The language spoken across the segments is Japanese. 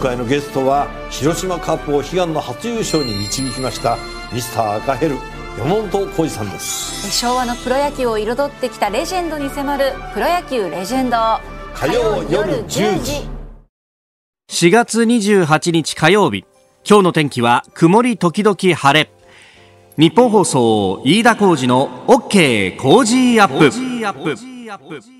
回のゲストは広島カップを悲願の初優勝に導きましたミスター赤ヘル山本浩二さんです。昭和のプロ野球を彩ってきたレジェンドに迫る「プロ野球レジェンド」火曜夜10時。4月28日火曜日。今日の天気は曇り時々晴れ。日本放送飯田浩二の OK 工事アップ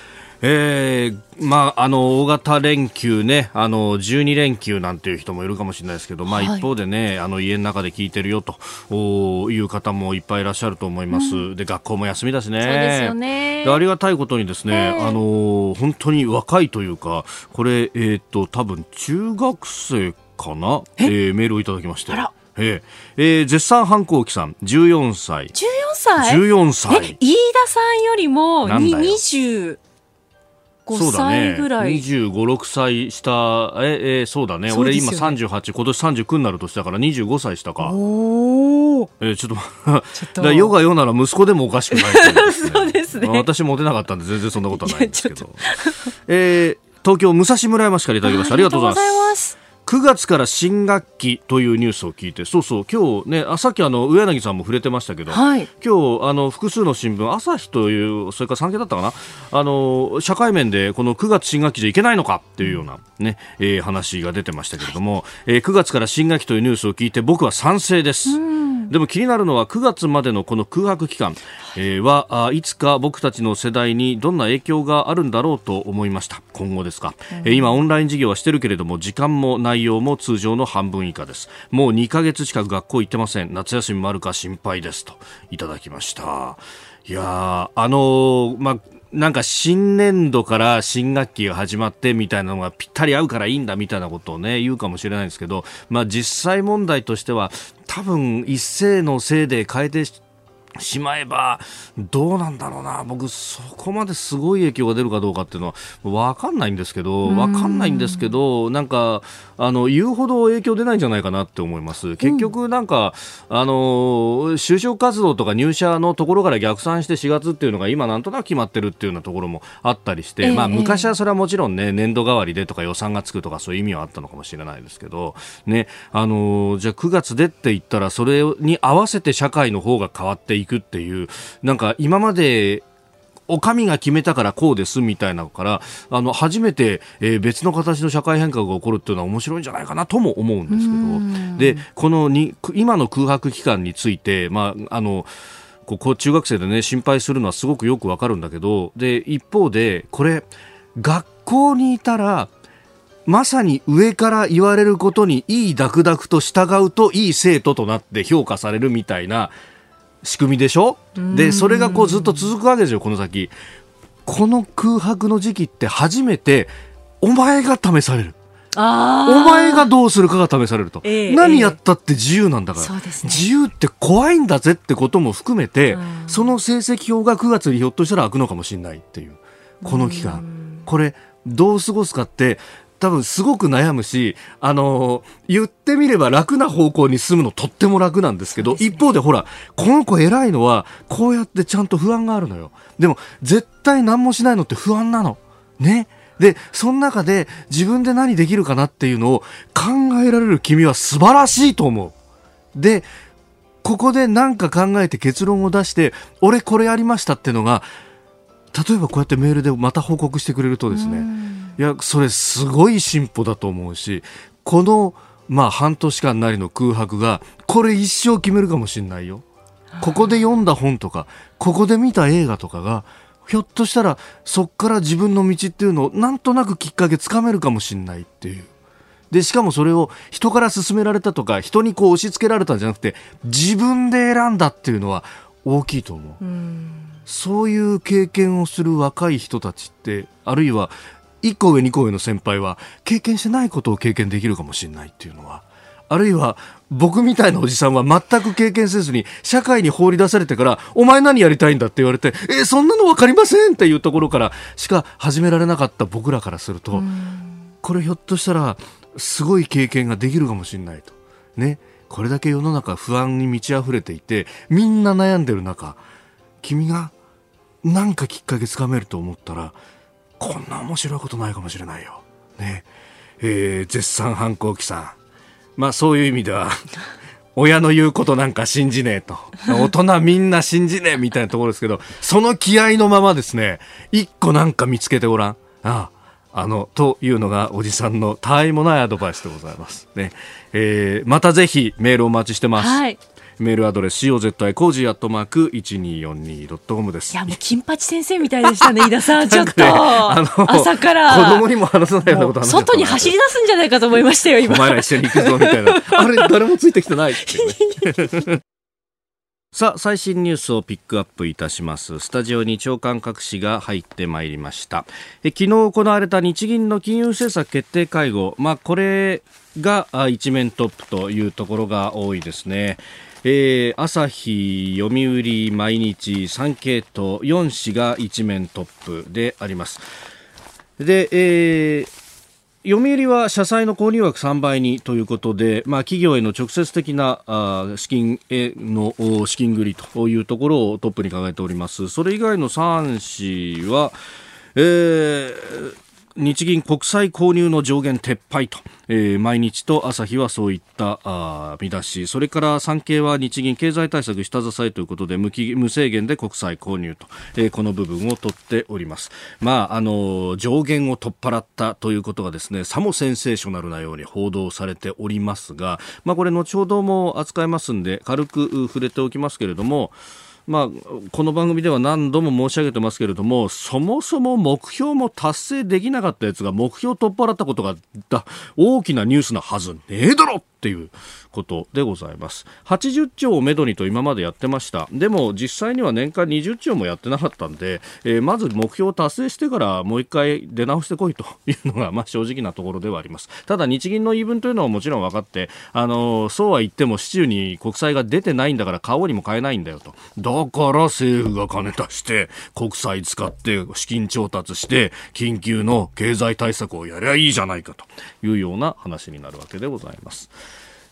えー、まあ、あの、大型連休ね、あの、12連休なんていう人もいるかもしれないですけど、まあ、一方でね、あの、家の中で聞いてるよという方もいっぱいいらっしゃると思います。うん、で、学校も休みだしね。そうですよね。ありがたいことにですね、あの、本当に若いというか、これ、えっ、と、多分、中学生かな？え？ー、メールをいただきまして。えー、えー、絶賛反抗期さん、14歳。14歳 ?14 歳。飯田さんよりも、20、5歳ぐらい、ね、25、6歳下、え、えそうだね、ね。俺今38、今年39になるとしたから25歳下か。おえー、ちょっと、だ世が世なら息子でもおかしくない、ね、そうですね。私モテなかったんで全然そんなことはないんですけど。えー、東京武蔵村山市からいただきました。ありがとうございます9月から新学期というニュースを聞いてそうそう今日ねあさっきあの上柳さんも触れてましたけど、はい、今日あの複数の新聞朝日というそれから産経だったかなあの社会面でこの9月新学期じゃいけないのかっていうようなね、えー、話が出てましたけれども、えー、9月から新学期というニュースを聞いて僕は賛成です。でも気になるのは9月までのこの空白期間、えー、はいつか僕たちの世代にどんな影響があるんだろうと思いました。今後ですか、うん、えー、今オンライン授業はしてるけれども時間も内容も通常の半分以下です。もう2ヶ月近く学校行ってません。夏休みもあるか心配です。といただきました。いやあのー、まあなんか新年度から新学期が始まってみたいなのがぴったり合うからいいんだみたいなことをね言うかもしれないんですけど、まあ、実際問題としては多分一斉のせいで変えてしまえばどうなんだろうな。僕そこまですごい影響が出るかどうかっていうのは分かんないんですけど分かんないんですけどなんかあの言うほど影響出ないんじゃないかなって思います。結局なんか、うん、あの就職活動とか入社のところから逆算して4月っていうのが今なんとなく決まってるっていうようなところもあったりして、えまあ昔はそれはもちろんね年度代わりでとか予算がつくとかそういう意味はあったのかもしれないですけどねあのじゃあ9月でって言ったらそれに合わせて社会の方が変わっていくっていうなんか今までお上が決めたからこうですみたいなのからあの初めて、えー、別の形の社会変革が起こるっていうのは面白いんじゃないかなとも思うんですけど。でこのに今の空白期間について、まあ、あのこう中学生でね心配するのはすごくよくわかるんだけどで一方でこれ学校にいたらまさに上から言われることにいいダクダクと従うといい生徒となって評価されるみたいな仕組みでしょ？でそれがこうずっと続くわけですよこの先。この空白の時期って初めてお前が試される。お前がどうするかが試されると、えー、何やったって自由なんだから、ね、自由って怖いんだぜってことも含めて、その成績表が9月にひょっとしたら開くのかもしれないっていう。この期間。これどう過ごすかって多分すごく悩むし、あのー、言ってみれば楽な方向に進むのとっても楽なんですけど、ね、一方でほら、この子偉いのは、こうやってちゃんと不安があるのよ。でも、絶対何もしないのって不安なの。ね。で、その中で自分で何できるかなっていうのを考えられる君は素晴らしいと思う。で、ここで何か考えて結論を出して、俺これやりましたってのが、例えばこうやってメールでまた報告してくれるとですね、いやそれすごい進歩だと思うしこのまあ半年間なりの空白がこれ一生決めるかもしれないよ。ここで読んだ本とかここで見た映画とかがひょっとしたらそっから自分の道っていうのをなんとなくきっかけつかめるかもしれないっていう。でしかもそれを人から勧められたとか人にこう押し付けられたんじゃなくて自分で選んだっていうのは大きいと思うそういう経験をする若い人たちってあるいは1個上2個上の先輩は経験してないことを経験できるかもしれないっていうのはあるいは僕みたいなおじさんは全く経験せずに社会に放り出されてからお前何やりたいんだって言われてえー、そんなの分かりませんっていうところからしか始められなかった僕らからするとこれひょっとしたらすごい経験ができるかもしれないと。ね。これだけ世の中不安に満ち溢れていて、みんな悩んでる中、君が何かきっかけつかめると思ったら、こんな面白いことないかもしれないよ。ね。えー、絶賛反抗期さん。まあそういう意味では親の言うことなんか信じねえと。大人みんな信じねえみたいなところですけど、その気合のままですね、一個なんか見つけてごらん。ああ。あの、というのがおじさんのたわいもないアドバイスでございます。ね。えー、またぜひメールお待ちしてます。はい。メールアドレス cozy cozy アットマーク 1242.com です。いや、もう金八先生みたいでしたね、飯田さん。ちょっと、ね、あの、朝から。子供にも話さないようなこと話外に走り出すんじゃないかと思いましたよ、今。お前ら一緒に行くぞ、みたいな。あれ、誰もついてきてない、ね、さあ最新ニュースをピックアップいたしますスタジオに長官各紙が入ってまいりましたえ昨日行われた日銀の金融政策決定会合まあこれが一面トップというところが多いですねえー、朝日、読売、毎日、産経と4紙が一面トップであります。で、えー読売は社債の購入額3倍にということで、まあ、企業への直接的な資金への資金繰りというところをトップに考えております。それ以外の3紙は、えー、日銀国債購入の上限撤廃と、えー、毎日と朝日はそういったあ見出し。それから産経は日銀経済対策下支えということで無期無制限で国債購入と、えー、この部分を取っております。まああの上限を取っ払ったということがですねさもセンセーショナルなように報道されておりますがまあこれ後ほども扱いますんで軽く触れておきますけれどもまあ、この番組では何度も申し上げてますけれども、そもそも目標も達成できなかったやつが目標取っ払ったことが大きなニュースなはずねえだろ。っていうことでございます。80兆をめどにと今までやってました。でも実際には年間20兆もやってなかったんで、えー、まず目標を達成してからもう一回出直してこいというのが まあ正直なところではあります。ただ日銀の言い分というのはもちろん分かってあのー、そうは言っても市中に国債が出てないんだから買おうにも買えないんだよと。だから政府が金出して国債使って資金調達して緊急の経済対策をやりゃいいじゃないかというような話になるわけでございます。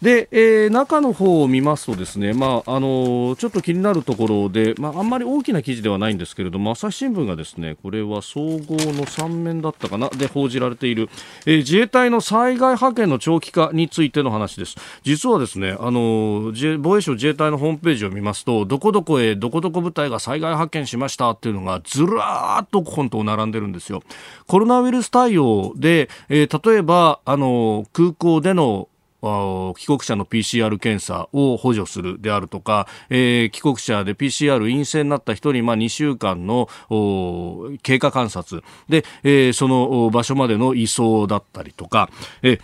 で、えー、中の方を見ますとですね、まああのー、ちょっと気になるところで、まあ、あんまり大きな記事ではないんですけれども朝日新聞がですねこれは総合の3面だったかなで報じられている、えー、自衛隊の災害派遣の長期化についての話です。実はですね、あのー、防衛省自衛隊のホームページを見ますとどこどこへどこどこ部隊が災害派遣しましたっていうのがずらーっと本当並んでるんですよ。コロナウイルス対応で、えー、例えば、あの空港での帰国者の PCR 検査を補助するであるとか、えー、帰国者で PCR 陰性になった人に、まあ、2週間の経過観察。で、えー、その場所までの移送だったりとか、え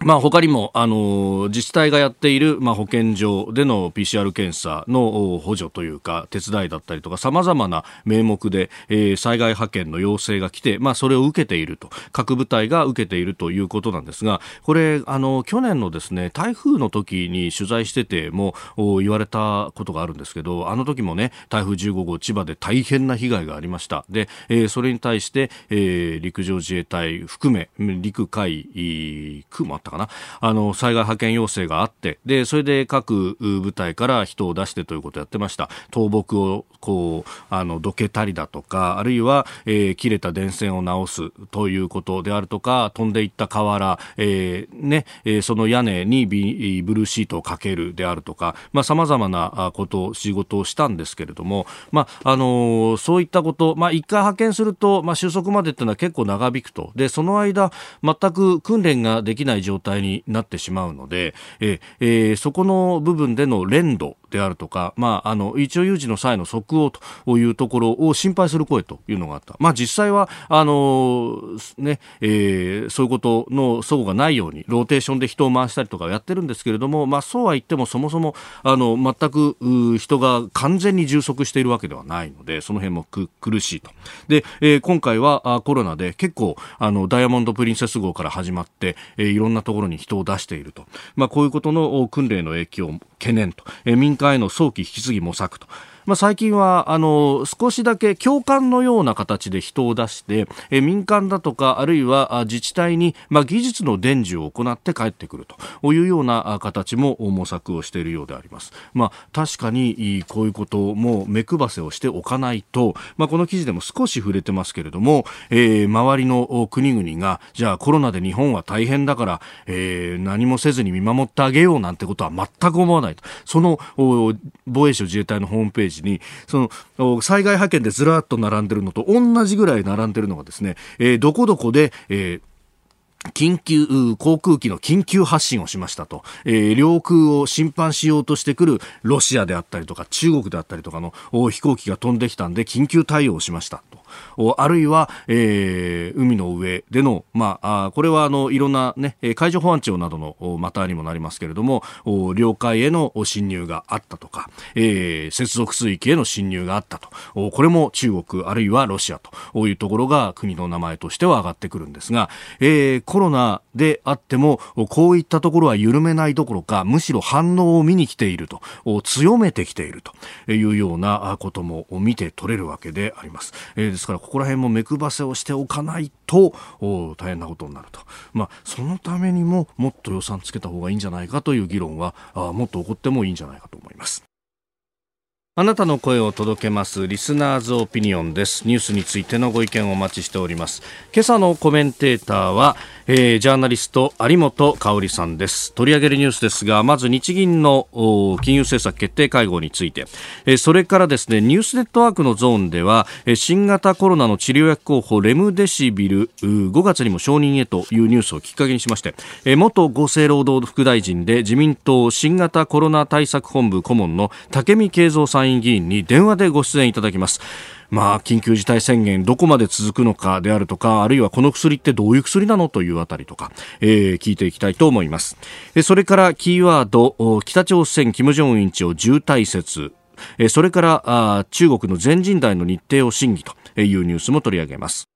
まあ、他にも、あの、自治体がやっている、まあ、保健所での PCR 検査の補助というか、手伝いだったりとか、様々な名目で、えー、災害派遣の要請が来て、まあ、それを受けていると、各部隊が受けているということなんですが、これ、あの、去年のですね、台風の時に取材してても、言われたことがあるんですけど、あの時もね、台風15号、千葉で大変な被害がありました。で、えー、それに対して、えー、陸上自衛隊含め、陸海、空ったかな。あの災害派遣要請があってでそれで各部隊から人を出してということをやってました。倒木をこうあのどけたりだとかあるいは、えー、切れた電線を直すということであるとか飛んでいった瓦、えーねえー、その屋根にビブルーシートをかけるであるとかさまざ、まなこと仕事をしたんですけれども、まああの、そういったこと、まあ、一回派遣すると、まあ、収束までっていうのは結構長引くと。でその間全く訓練ができない状状態になってしまうので、ええー、そこの部分での連動であるとか、まあ、あの、一応有事の際の即応というところを心配する声というのがあった。まあ、実際は、あの、ね、えー、そういうことの齟齬がないように、ローテーションで人を回したりとかやってるんですけれども、まあ、そうは言ってもそもそも、あの、全く、人が完全に充足しているわけではないので、その辺も苦しいと。で、えー、今回はコロナで結構、あの、ダイヤモンドプリンセス号から始まって、えー、いろんなところに人を出していると。まあ、こういうことの訓練の影響、懸念と。え、民間への早期引き継ぎ模索と。まあ、最近はあの少しだけ共感のような形で人を出して、え民間だとかあるいは自治体に、まあ、技術の伝授を行って帰ってくるというような形も模索をしているようであります。まあ、確かにこういうことも目配せをしておかないと、まあ、この記事でも少し触れてますけれども、えー、周りの国々がじゃあコロナで日本は大変だから、えー、何もせずに見守ってあげようなんてことは全く思わないと。その防衛省自衛隊のホームページにその災害派遣でずらっと並んでるのと同じぐらい並んでるのがですね、えー、どこどこで、えー緊急、航空機の緊急発進をしましたと、えー、領空を侵犯しようとしてくるロシアであったりとか中国であったりとかの飛行機が飛んできたんで緊急対応をしましたと。あるいは、えー、海の上での、まあ、これはあのいろんな、ね、海上保安庁などのまたにもなりますけれども領海への侵入があったとか、えー、接続水域への侵入があったとこれも中国あるいはロシアというところが国の名前としては上がってくるんですが、えー、コロナであってもこういったところは緩めないどころかむしろ反応を見に来ていると強めてきているというようなことも見て取れるわけであります。えー、ですからここら辺も目配せをしておかないと大変なことになると、まあ、そのためにももっと予算つけた方がいいんじゃないかという議論はあもっと起こってもいいんじゃないかと思います。あなたの声を届けますリスナーズオピニオンです。ニュースについてのご意見をお待ちしております。今朝のコメンテーターは、えー、ジャーナリスト有本香里さんです。取り上げるニュースですがまず日銀の金融政策決定会合について、えー、それからですねニュースネットワークのゾーンでは、えー、新型コロナの治療薬候補レムデシビル5月にも承認へというニュースをきっかけにしまして、えー、元厚生労働副大臣で自民党新型コロナ対策本部顧問の武見敬三さん院議員に電話でご出演いただきます。まあ、緊急事態宣言どこまで続くのかであるとか、あるいはこの薬ってどういう薬なのというあたりとか、えー、聞いていきたいと思います。それからキーワード、北朝鮮金正恩委員長重大説、それから中国の全人代の日程を審議というニュースも取り上げます。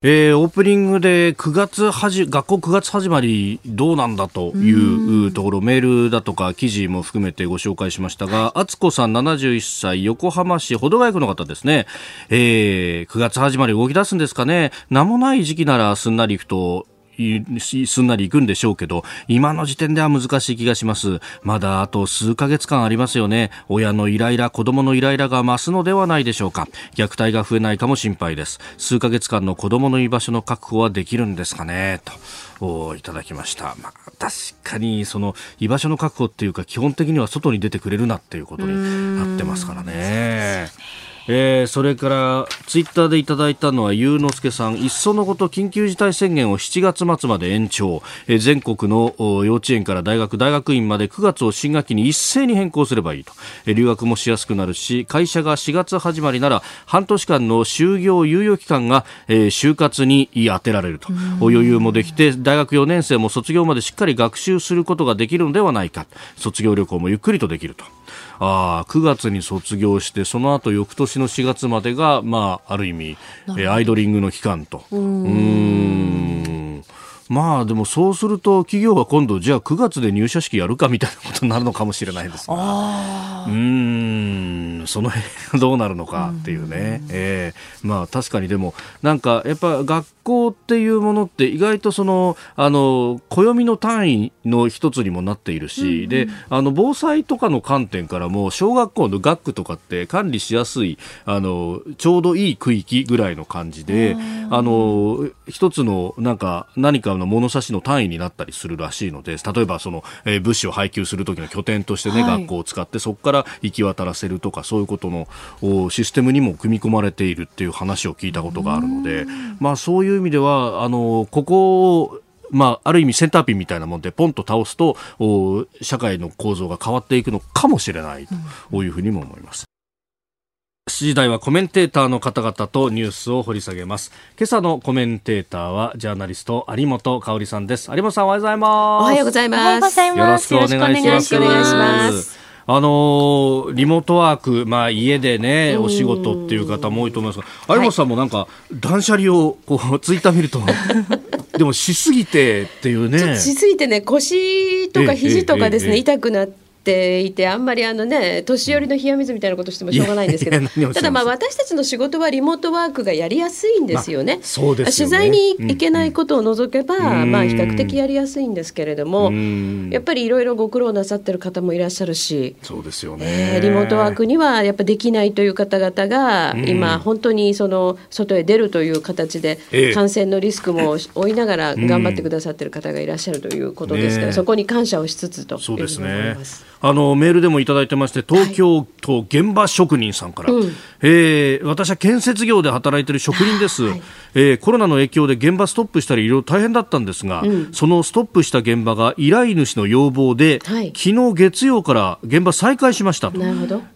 えー、オープニングで9月はじ学校9月始まりどうなんだというところメールだとか記事も含めてご紹介しましたが敦子さん71歳横浜市保土ヶ谷区の方ですね、えー、9月始まり動き出すんですかね。名もない時期ならすんなりいくとすんなり行くんでしょうけど、今の時点では難しい気がします。まだあと数ヶ月間ありますよね。親のイライラ、子供のイライラが増すのではないでしょうか。虐待が増えないかも心配です。数ヶ月間の子供の居場所の確保はできるんですかね。と。いただきました。まあ、確かに、その、居場所の確保っていうか、基本的には外に出てくれるなっていうことになってますからね。えー、それからツイッターでいただいたのはゆうのすけさん。いっそのこと緊急事態宣言を7月末まで延長、えー、全国の幼稚園から大学大学院まで9月を新学期に一斉に変更すればいいと、えー、留学もしやすくなるし会社が4月始まりなら半年間の就業猶予期間が、えー、就活に当てられると。余裕もできて大学4年生も卒業までしっかり学習することができるのではないか。卒業旅行もゆっくりとできると。あ9月に卒業してその後翌年の4月までが、まあ、ある意味、えアイドリングの期間と。うん。まあでもそうすると企業は今度じゃあ9月で入社式やるかみたいなことになるのかもしれないですが。うん。その辺どうなるのかっていうね、うえー、まあ確かにでもなんかやっぱ学校っていうものって意外とそのあの暦の単位の一つにもなっているし、うんうん、であの防災とかの観点からも小学校の学区とかって管理しやすいあのちょうどいい区域ぐらいの感じであの一つのなんか何かの物差しの単位になったりするらしいので例えばその、えー、物資を配給する時の拠点としてね、はい、学校を使ってそこから行き渡らせるとかそういうことのシステムにも組み込まれているっていう話を聞いたことがあるのでまあそういう意味ではあのここをまあ、ある意味センターピンみたいなもんでポンと倒すと社会の構造が変わっていくのかもしれないというふうにも思います。7時台はコメンテーターの方々とニュースを掘り下げます。今朝のコメンテーターはジャーナリスト有本香里さんです。有本さんおはようございます。おはようございます。よろしくお願いしますあのリモートワーク、まあ、家でね、お仕事っていう方も多いと思いますが、有本さんもなんか、断捨離をこう ツイッター見ると、でもしすぎてっていうね。しすぎてね、腰とか肘とかですね、痛くなって。っていてあんまりあのね年寄りの冷や水みたいなことしてもしょうがないんですけど。ただまあ私たちの仕事はリモートワークがやりやすいんですよね。まあ、そうです、ね、取材に行けないことを除けば、うん、まあ比較的やりやすいんですけれども、やっぱりいろいろご苦労なさってる方もいらっしゃるしそうですよね、えー、リモートワークにはやっぱできないという方々が今本当にその外へ出るという形で感染のリスクも負いながら頑張ってくださってる方がいらっしゃるということですから、そこに感謝をしつつとそうですね。あのメールでもいただいてまして東京都現場職人さんから、はい、えー、私は建設業で働いている職人です、はい、えー、コロナの影響で現場ストップしたりいろいろ大変だったんですが、うん、そのストップした現場が依頼主の要望で、はい、昨日月曜から現場再開しましたと。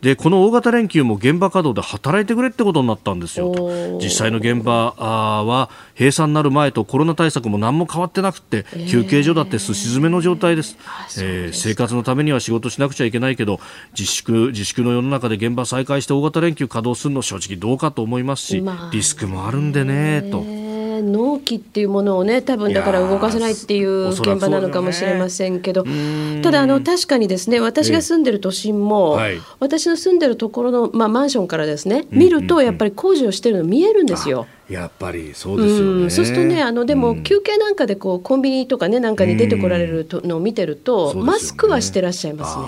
でこの大型連休も現場稼働で働いてくれってことになったんですよと。実際の現場は閉鎖になる前とコロナ対策も何も変わってなくて、えー、休憩所だってすし詰めの状態です、えー、生活のためには仕事しなくちゃいけないけど自粛自粛の世の中で現場再開して大型連休稼働するの正直どうかと思いますし、まあ、リスクもあるんでねと。納期っていうものをね多分だから動かせないっていう現場なのかもしれませんけど、ね、ただあの確かにですね私が住んでる都心も、はい、私の住んでるところの、まあ、マンションからですね見るとやっぱり工事をしてるの見えるんですよ。やっぱりそうですよね、うん、そうするとねあのでも休憩なんかでこうコンビニとかねなんかに出てこられるのを見てると、マスクはしてらっしゃいますね。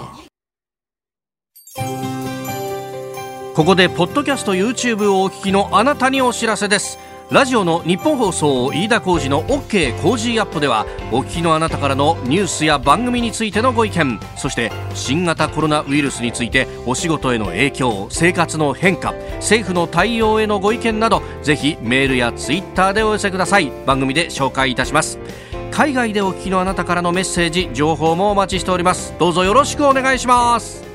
ここでポッドキャスト YouTube をお聞きのあなたにお知らせですラジオのニッポン放送飯田浩司の OK コージーアップではお聞きのあなたからのニュースや番組についてのご意見そして新型コロナウイルスについてお仕事への影響生活の変化政府の対応へのご意見などぜひメールやツイッターでお寄せください。番組で紹介いたします。海外でお聞きのあなたからのメッセージ情報もお待ちしております。どうぞよろしくお願いします。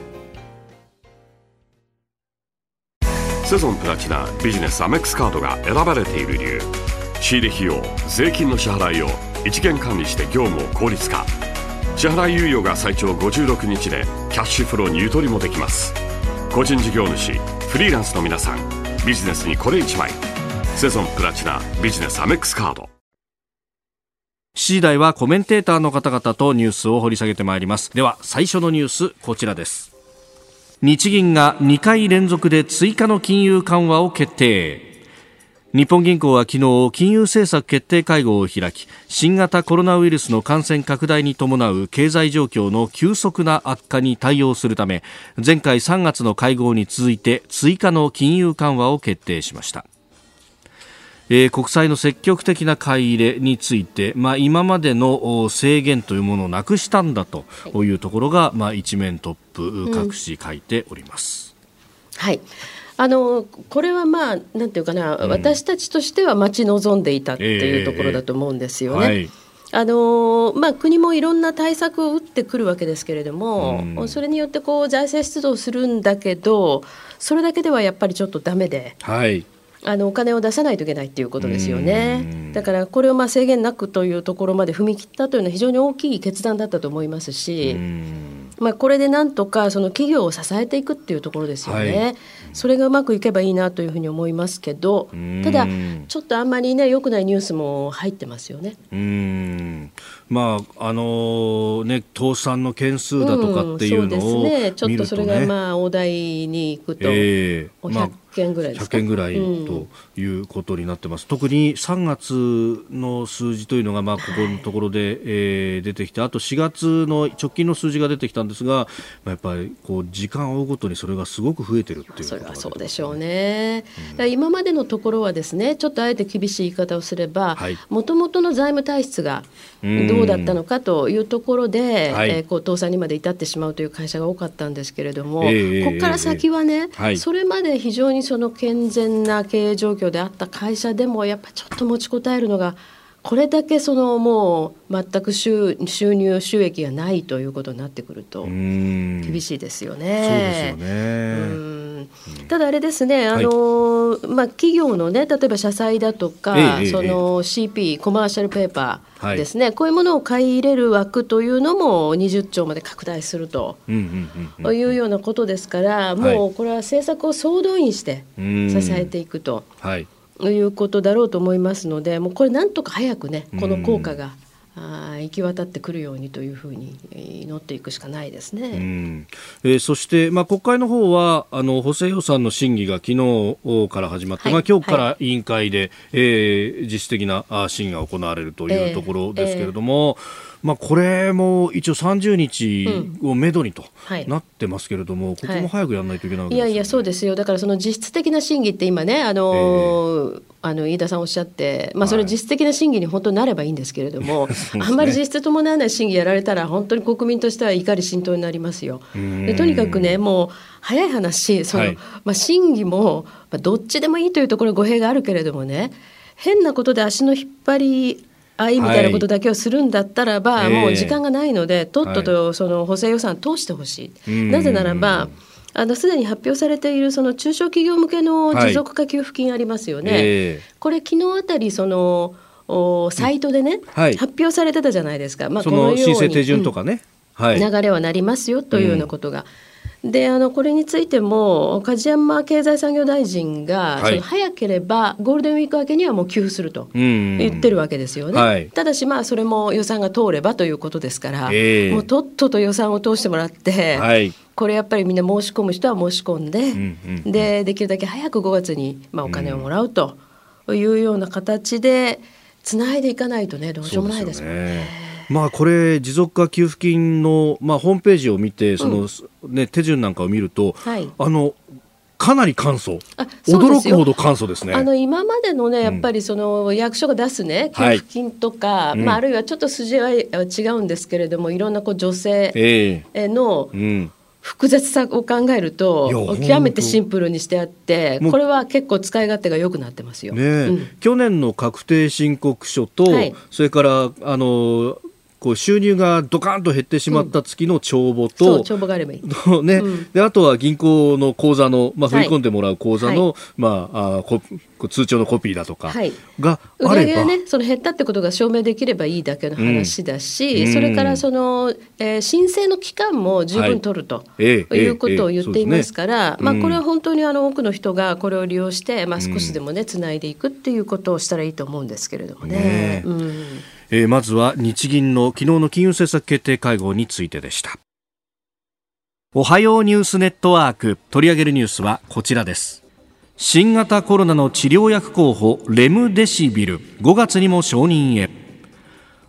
セゾンプラチナビジネスアメックスカードが選ばれている理由。仕入れ費用税金の支払いを一元管理して業務を効率化。支払い猶予が最長56日でキャッシュフローにゆとりもできます。個人事業主フリーランスの皆さんビジネスにこれ1枚。セゾンプラチナビジネスアメックスカード。7時台はコメンテーターの方々とニュースを掘り下げてまいります。では最初のニュースこちらです。日銀が2回連続で追加の金融緩和を決定。日本銀行は昨日金融政策決定会合を開き新型コロナウイルスの感染拡大に伴う経済状況の急速な悪化に対応するため前回3月の会合に続いて追加の金融緩和を決定しました。えー、国債の積極的な買い入れについて、まあ、今までの制限というものをなくしたんだとい。うところが、まあ、一面トップ各紙書いております。うん、はい。あのこれはまあなんていうかな、うん、私たちとしては待ち望んでいたっていうところだと思うんですよね。えーえーはい。あのまあ、国もいろんな対策を打ってくるわけですけれども、うん、それによってこう財政出動するんだけどそれだけではやっぱりちょっとだめで、はい、あのお金を出さないといけないっていうことですよね。だからこれをまあ制限なくというところまで踏み切ったというのは非常に大きい決断だったと思いますし、まあ、これでなんとかその企業を支えていくっていうところですよね。はい。それがうまくいけばいいなというふうに思いますけどただちょっとあんまりね良くないニュースも入ってますよね。うん。まああのー、ね倒産の件数だとかっていうのを、うん、そうですね。ちょっとそれがまあ大台に行くと、えー、100件ぐらいですか、100件ぐらいということになってます、うん、特に3月の数字というのがまあここのところで、はい、えー、出てきてあと4月の直近の数字が出てきたんですが、まあ、やっぱりこう時間を追うごとにそれがすごく増えてるっていうれはそうでしょうね。うん、今までのところはですねちょっとあえて厳しい言い方をすればもともとの財務体質がどうだったのかというところで、はい、えー、こう倒産にまで至ってしまうという会社が多かったんですけれども、えー、ここから先はね、はい、それまで非常にその健全な経営状況であった会社でもやっぱちょっと持ちこたえるのがこれだけそのもう全く収収入収益がないということになってくると厳しいですよね。そうですよね。ただあれですね、あの、はい、まあ企業のね例えば社債だとか、ええ、その CP、コマーシャルペーパーですね、はい、こういうものを買い入れる枠というのも20兆まで拡大するというようなことですから、もうこれは政策を総動員して支えていくと。はい。いうことだろうと思いますのでもうこれなんとか早くねこの効果があ行き渡ってくるようにというふうに祈っていくしかないですね。うん。えー、そして、まあ、国会の方はあの補正予算の審議が昨日から始まって、はい、まあ、今日から委員会で、はい、えー、実質的な審議が行われるというところですけれども。えー。えーまあ、これも一応30日をめどにとなってますけれども、うんはい、ここも早くやらないといけないわけです、ね、いやいや、そうですよ、だからその実質的な審議って今ね、あのー、あの飯田さんおっしゃって、まあ、それ実質的な審議に本当になればいいんですけれども、はい、あんまり実質伴わない審議やられたら、本当に国民としては怒り心頭になりますよ。でとにかくね、もう早い話、その、はい、まあ、審議も、まあ、どっちでもいいというところ、語弊があるけれどもね、変なことで足の引っ張りあいみたいなことだけをするんだったらば、はい、もう時間がないので、とっととその補正予算通してほしい。なぜならばあのすでに発表されているその中小企業向けの持続化給付金ありますよね。はいえ。ー、これ昨日あたりそのおサイトでね、はい、発表されてたじゃないですか。まあこの申請手順とかね、うん。はい、流れはなりますよというようなことが。うん。であのこれについても梶山経済産業大臣が、早ければゴールデンウィーク明けにはもう給付すると言ってるわけですよね。はい、ただし、まあ、それも予算が通ればということですから、えー、もうとっとと予算を通してもらって、はい、これやっぱりみんな申し込む人は申し込んで、うんうんうん、でできるだけ早く5月に、まあ、お金をもらうというような形でつないでいかないとねどうしようもないですもんね。まあ、これ、持続化給付金の、まあ、ホームページを見て、その、ね、手順なんかを見ると、はい、あの、かなり簡素。驚くほど簡素ですね。あの今までのねやっぱりその役所が出すね給付金とか、はい、まあ、あるいはちょっと筋合いは違うんですけれどもいろんなこう女性の、え。ーうん複雑さを考えると極めてシンプルにしてあってこれは結構使い勝手が良くなってますよ、ねうん、去年の確定申告書と、はい、それからあのこう収入がドカンと減ってしまった月の帳簿と、うん、帳簿があればいい、ね、うん、であとは銀行の口座の、まあ、振り込んでもらう口座の、はい、まあ、あこ通帳のコピーだとかがあれば、ね、その減ったってことが証明できればいいだけの話だし、うん、それからその、えー、申請の期間も十分取ると、はい、いうことを言っていますから、まあ、これは本当にあの多くの人がこれを利用して、まあ、少しでもねつないでいくっていうことをしたらいいと思うんですけれどもね。ねうんえー、まずは日銀の昨日の金融政策決定会合についてでした。おはようニュースネットワーク。取り上げるニュースはこちらです。新型コロナの治療薬候補レムデシビル。5月にも承認へ。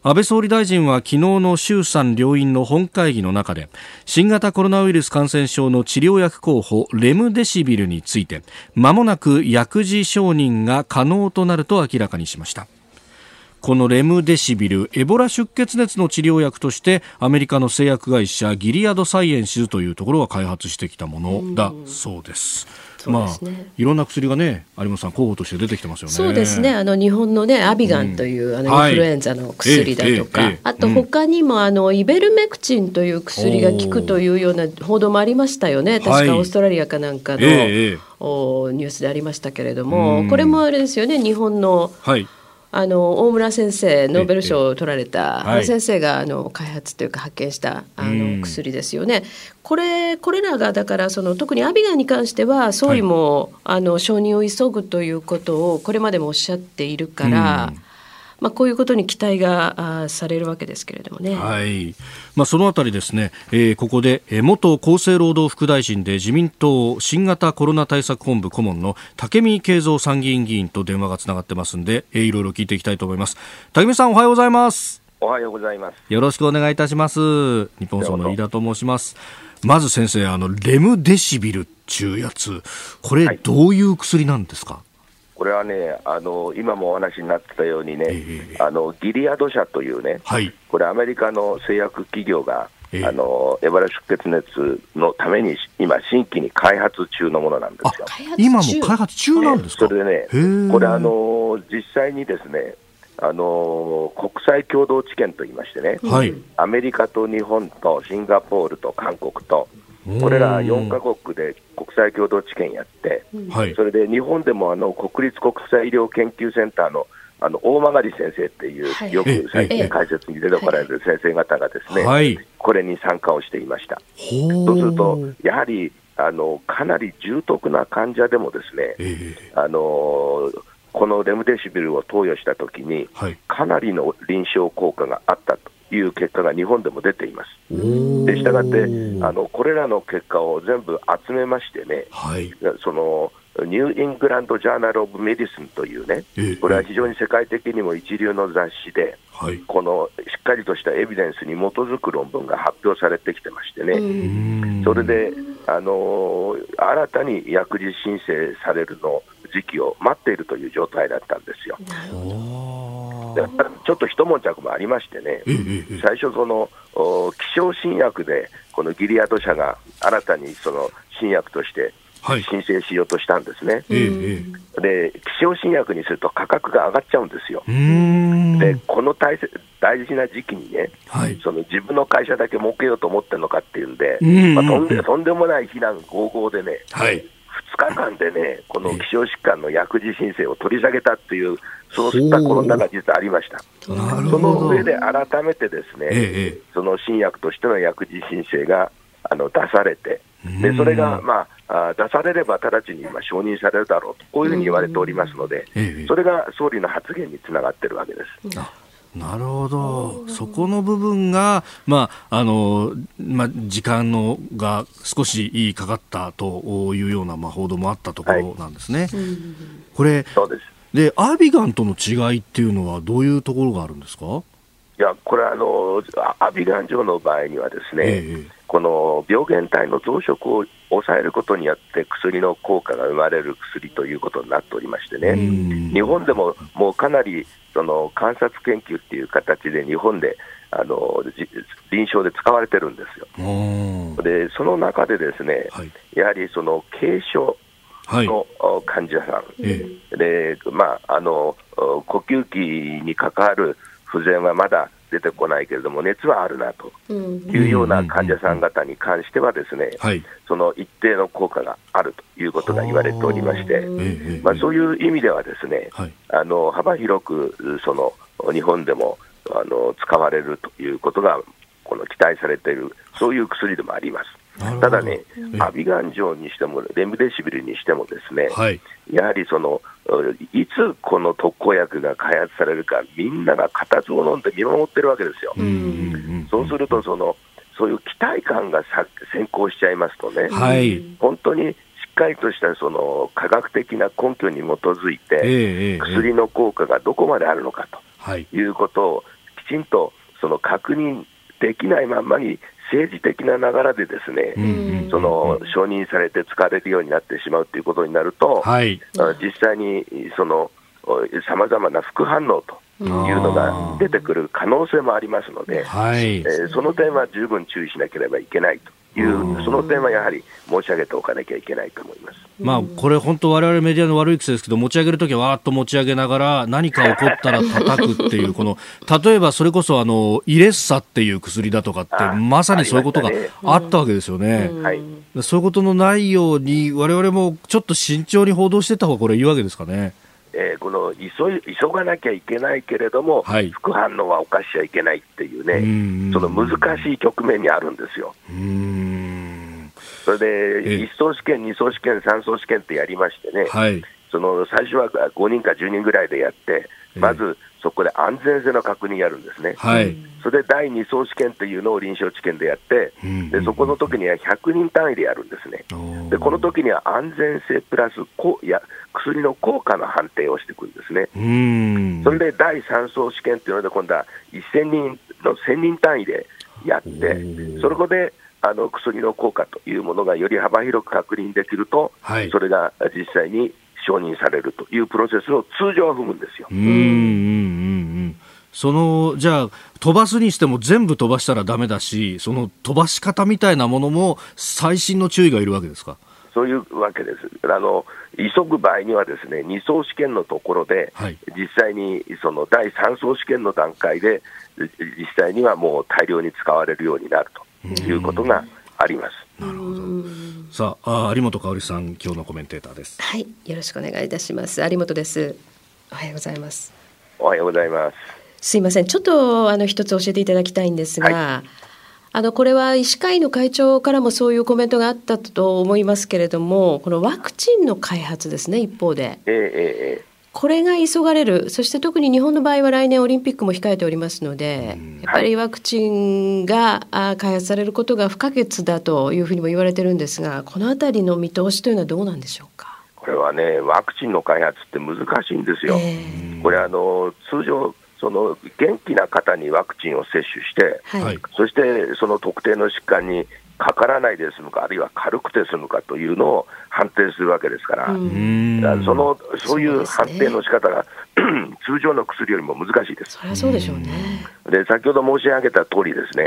安倍総理大臣は昨日の衆参両院の本会議の中で新型コロナウイルス感染症の治療薬候補レムデシビルについて間もなく薬事承認が可能となると明らかにしました。このレムデシビルエボラ出血熱の治療薬としてアメリカの製薬会社ギリアドサイエンスというところが開発してきたものだそうです。まあ、いろんな薬がね、有本さん候補として出てきてますよね。そうですね。あの日本のね、アビガンという、うん、あのインフルエンザの薬だとか、はい、あと他にもあのイベルメクチンという薬が効くというような報道もありましたよね。確かオーストラリアかなんかの、えおニュースでありましたけれども、これもあれですよね。日本の、はいあの大村先生ノーベル賞を取られた、はい、先生があの開発というか発見したあの薬ですよね。これこれらがだからその特にアビガンに関しては総理も、はい、あの承認を急ぐということをこれまでもおっしゃっているから。まあ、こういうことに期待がされるわけですけれどもね。はい。まあ、そのあたりですね、えー、ここで、えー、元厚生労働副大臣で自民党新型コロナ対策本部顧問の武見敬三参議院議員と電話がつながってますんで、えー、いろいろ聞いていきたいと思います。武見さんおはようございます。おはようございます。よろしくお願いいたします。日本総の飯田と申します。まず先生、あの、レムデシビルっちゅうやつ、これ、どういう薬なんですか、はいこれはね、あの今もお話になってたようにね、えー、あのギリアド社というね、はい、これ、アメリカの製薬企業が、えー、あのエバラ出血熱のために今、新規に開発中のものなんですよ。今も開発中なんですか、それでね、これあの、実際にですね、あの国際共同治験といいましてね、はい、アメリカと日本とシンガポールと韓国と、これら4か国で国際共同治験やって、それで日本でもあの国立国際医療研究センターのあの大曲先生っていう、はい、よく最近解説に出てこられる先生方がですね、はい、これに参加をしていました。そうすると、やはりあのかなり重篤な患者でもですね、あのこのレムデシビルを投与したときに、かなりの臨床効果があったという結果が日本でも出ています。でしたがってあの、これらの結果を全部集めましてね、はい、そのニューイングランド・ジャーナル・オブ・メディスンというね、これは非常に世界的にも一流の雑誌で、はい、このしっかりとしたエビデンスに基づく論文が発表されてきてましてね、それで、あの新たに薬事申請されるの時期を待っているという状態だったんですよ。ちょっと一悶着もありましてね、最初、その希少新薬で、このギリアド社が新たにその新薬として申請しようとしたんですね、はい、で希少新薬にすると価格が上がっちゃうんですよ、でこの大大事な時期にね、はい、その自分の会社だけ儲けようと思ってるのかっていうんで、まあ、とんでとんでもない非難合々でね、はい、2日間でね、この希少疾患の薬事申請を取り下げたっていう、そうしたコロナが実はありました。その上で改めてですね、その新薬としての薬事申請があの出されて、でそれが、まあ、出されれば直ちに今、承認されるだろうと、こういうふうに言われておりますので、それが総理の発言につながってるわけです。なるほど、そこの部分が、まああのまあ、時間のが少しかかったというような、まあ、報道もあったところなんですね。はい、これでアビガンとの違いっていうのは、どういうところがあるんですか？いや、これあの、アビガン錠の場合にはですね、ええ、この病原体の増殖を抑えることによって薬の効果が生まれる薬ということになっておりましてね、日本でももうかなりその観察研究っていう形で日本であの臨床で使われてるんですよ。でその中でですね、はい、やはりその軽症の患者さん、はい、でまあ、あの呼吸器に関わる不全はまだ出てこないけれども、熱はあるなというような患者さん方に関しては、ですね、その一定の効果があるということが言われておりまして、まあ、そういう意味では、ですね、あの幅広くその日本でもあの使われるということが、この期待されている、そういう薬でもあります。ただね、アビガン錠にしても、レムデシビルにしても、ですね、はい、やはりそのいつこの特効薬が開発されるか、みんなが固唾を飲んで見守ってるわけですよ。そうするとその、そういう期待感が先行しちゃいますとね、はい、本当にしっかりとしたその科学的な根拠に基づいて、薬の効果がどこまであるのかとい。うことをきちんとその確認できないままに政治的な流れでですね、その承認されて使われるようになってしまうということになると、はい、実際にそのさまざまな副反応というのが出てくる可能性もありますので、はい、えー、その点は十分注意しなければいけないと。いう、その点はやはり申し上げておかなきゃいけないと思います。まあ、これ本当我々メディアの悪い癖ですけど、持ち上げるときはわーっと持ち上げながら、何か起こったら叩くっていう、この、例えばそれこそあの、イレッサっていう薬だとかって、まさにそういうことがあったわけですよね。はい、そういうことのないように、我々もちょっと慎重に報道してた方がこれいいわけですかね。えー、この急急がなきゃいけないけれども、はい、副反応は犯しちゃいけないっていうね、その難しい局面にあるんですよ。それで、1層試験、2層試験、3層試験ってやりましてね、はい、その最初は5人か10人ぐらいでやって、まずそこで安全性の確認やるんですね、はい、それで第2層試験というのを臨床治験でやって、でそこの時には100人単位でやるんですね、でこの時には安全性プラスこや薬の効果の判定をしていくんですね、それで第3層試験というので、今度は1000人の1000人単位でやって、そこであの薬の効果というものがより幅広く確認できると、はい、それが実際に承認されるというプロセスを通常は踏むんですよ。うんうんうんうん。そのじゃあ飛ばすにしても全部飛ばしたらだめだしその飛ばし方みたいなものも細心の注意がいるわけですか？そういうわけです。あの急ぐ場合にはですね2層試験のところで、はい、実際にその第3層試験の段階で実際にはもう大量に使われるようになるということがあります。なるほど。さあ有本香織さん今日のコメンテーターです。はいよろしくお願いいたします有本です。おはようございます。おはようございます。すいませんちょっとあの一つ教えていただきたいんですが。はいあのこれは医師会の会長からもそういうコメントがあったと思いますけれども、このワクチンの開発ですね、一方で。ええこれが急がれる、そして特に日本の場合は来年オリンピックも控えておりますので、やっぱりワクチンが開発されることが不可欠だというふうにも言われてるんですが、このあたりの見通しというのはどうなんでしょうか？これはね、ワクチンの開発って難しいんですよ。えー、これあの通常その元気な方にワクチンを接種して、はい、そしてその特定の疾患にかからないで済むか、あるいは軽くて済むかというのを判定するわけですから、そのそういう判定の仕方が、ね、通常の薬よりも難しいです。そりゃそうでしょうね。で先ほど申し上げた通りですね、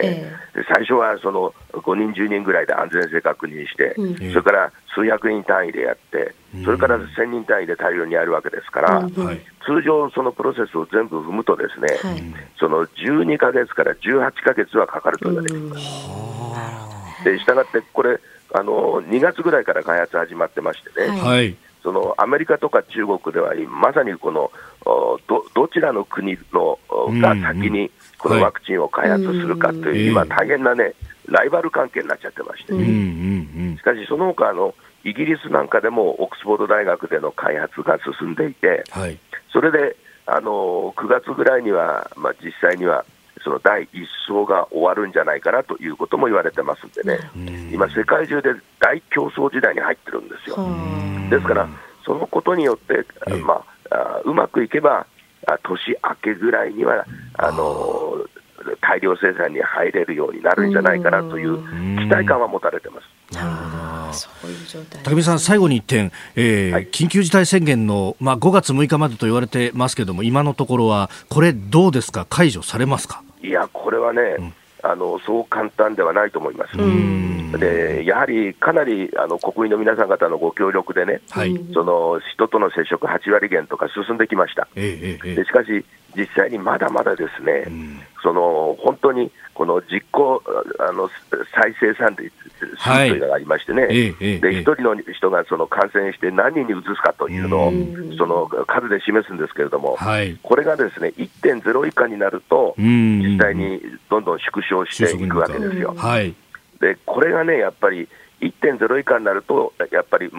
えー、最初はその5人、10人ぐらいで安全性確認して、うん、それから数百人単位でやって、それから1000人単位で大量にやるわけですから、うん、通常、そのプロセスを全部踏むと、ですね、はい、その12か月から18か月はかかると言われています。でしたがって、これあの、2月ぐらいから開発始まってましてね、はい、そのアメリカとか中国では、まさにこのどどちらの国のが先にこのワクチンを開発するかという、はい、今、大変なね、ライバル関係になっちゃってまして、ね、しかし、その他のイギリスなんかでもオックスフォード大学での開発が進んでいて、はい、それであの9月ぐらいには、まあ、実際にはその第一層が終わるんじゃないかなということも言われてますんでね、今、世界中で大競争時代に入ってるんですよ。ですから、そのことによって、まあ、うまくいけば、年明けぐらいには、あの大量生産に入れるようになるんじゃないかなという期待感は持たれてます。なるほど高見さん、最後に一点、えー、はい、緊急事態宣言の、まあ、5月6日までと言われてますけれども、今のところは、これ、どうですか、解除されますか？いや、これはね、うん、あのそう簡単ではないと思います。でやはりかなりあの国民の皆さん方のご協力でね、はい、その人との接触8割減とか進んできました。ええ。でしかし、実際にまだまだですね、うん、その本当にこの実行あの再生産率数というのがありましてね、はい、で1人の人がその感染して何人に移すかというのを、その数で示すんですけれども、はい、これがですね1.0以下になると、実際にどんどん縮小していくわけですよ。でこれがね、やっぱり1.0以下になると、やっぱり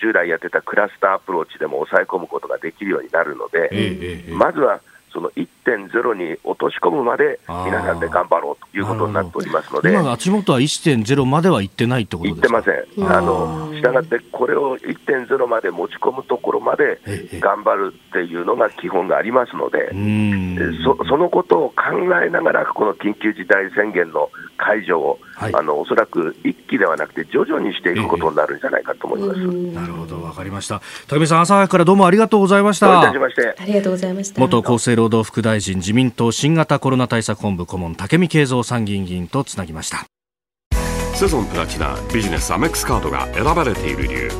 従来やってたクラスターアプローチでも抑え込むことができるようになるので、まずはその1.0に落とし込むまで、皆さんで頑張ろうということになっておりますので、今、足元は1.0までは行ってないってことですか？行ってません、あのしたがって、これを1.0まで持ち込むところまで頑張るっていうのが基本がありますので、そそのことを考えながら、この緊急事態宣言の解除を、はい、あのおそらく一気ではなくて、徐々にしていくことになるんじゃないかと思います。なるほど、わかりました。高見さん、朝早くからどうもありがとうございました。ありがとうございました。元厚生労働副大臣、自民党新型コロナ対策本部顧問、武見敬三参議院議員とつなぎました。セゾンプラチナビジネスアメックスカードが選ばれている理由。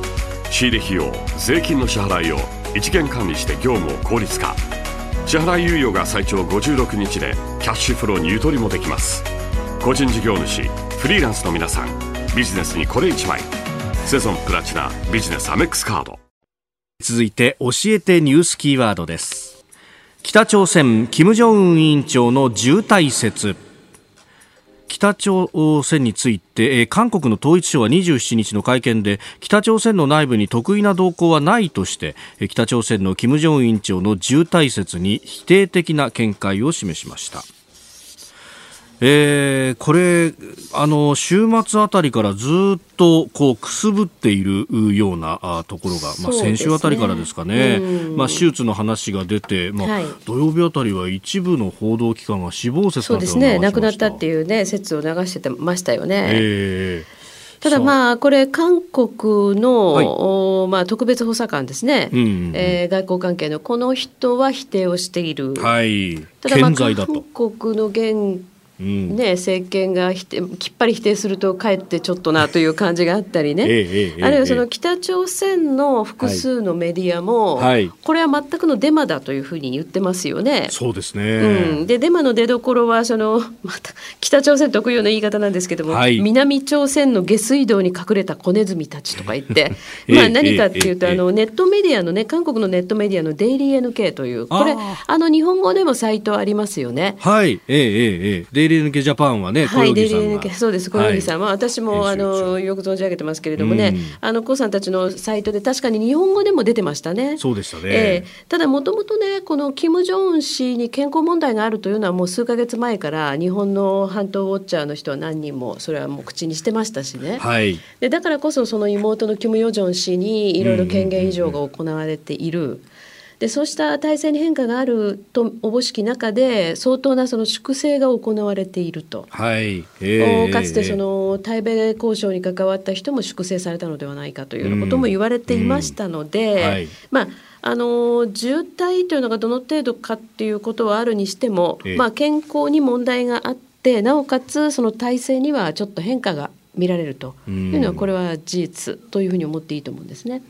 仕入れ費用、税金の支払いを一元管理して業務を効率化。支払い猶予が最長56日でキャッシュフローにゆとりもできます個人事業主フリーランスの皆さんビジネスにこれ1枚セゾンプラチナビジネスアメックスカード続いて教えてニュースキーワードです北朝鮮金正恩委員長の重大説北朝鮮について、え韓国の統一省は27日の会見で北朝鮮の内部に特異な動向はないとして北朝鮮の金正恩委員長の重大説に否定的な見解を示しました。えー、これあの週末あたりからずっとこうくすぶっているようなあところが、まあ、先週あたりからですかね、まあ、手術の話が出て、まあ、はい、土曜日あたりは一部の報道機関が死亡説そうですね。亡くなったっていうね説を流してましたよね。えーただまあこれ韓国の、はい、まあ特別補佐官ですね、うんうん、えー、外交関係のこの人は否定をしている。はい。ただまあ韓国の現ね、政権がきっぱり否定するとかえってちょっとなという感じがあったりね、ええ、あるいはその北朝鮮の複数のメディアも、はい、これは全くのデマだというふうに言ってますよね。そうですね、うん、でデマの出どころはその また北朝鮮特有の言い方なんですけども、はい、南朝鮮の下水道に隠れた小ネズミたちとか言って まあ何かっていうと、あのネットメディアのね韓国のネットメディアのデイリー NK というこれあの日本語でもサイトありますよね。はい、ええええ、リー抜けジャパンはね、はい、デイリー抜け、そうです、小柳さんは、はい、私もあのよく存じ上げてますけれどもね、うん、あの、コさんたちのサイトで確かに日本語でも出てましたね。そうでしたね。えー、ただ、もともとね、このキム・ジョン氏に健康問題があるというのは、もう数か月前から、日本の半島ウォッチャーの人は何人も、それはもう口にしてましたしね。はい、でだからこそ、その妹のキム・ヨジョン氏にいろいろ権限移譲が行われている。でそうした体制に変化があるとおぼしき中で相当なその粛清が行われていると、はい。えー、かつてその対米交渉に関わった人も粛清されたのではないかというようなことも言われていましたので、うん。うんはい、まああの渋滞というのがどの程度かっていうことはあるにしても、まあ、健康に問題があってなおかつその体制にはちょっと変化が見られると。いうのはこれは事実というふうに思っていいと思うんですね。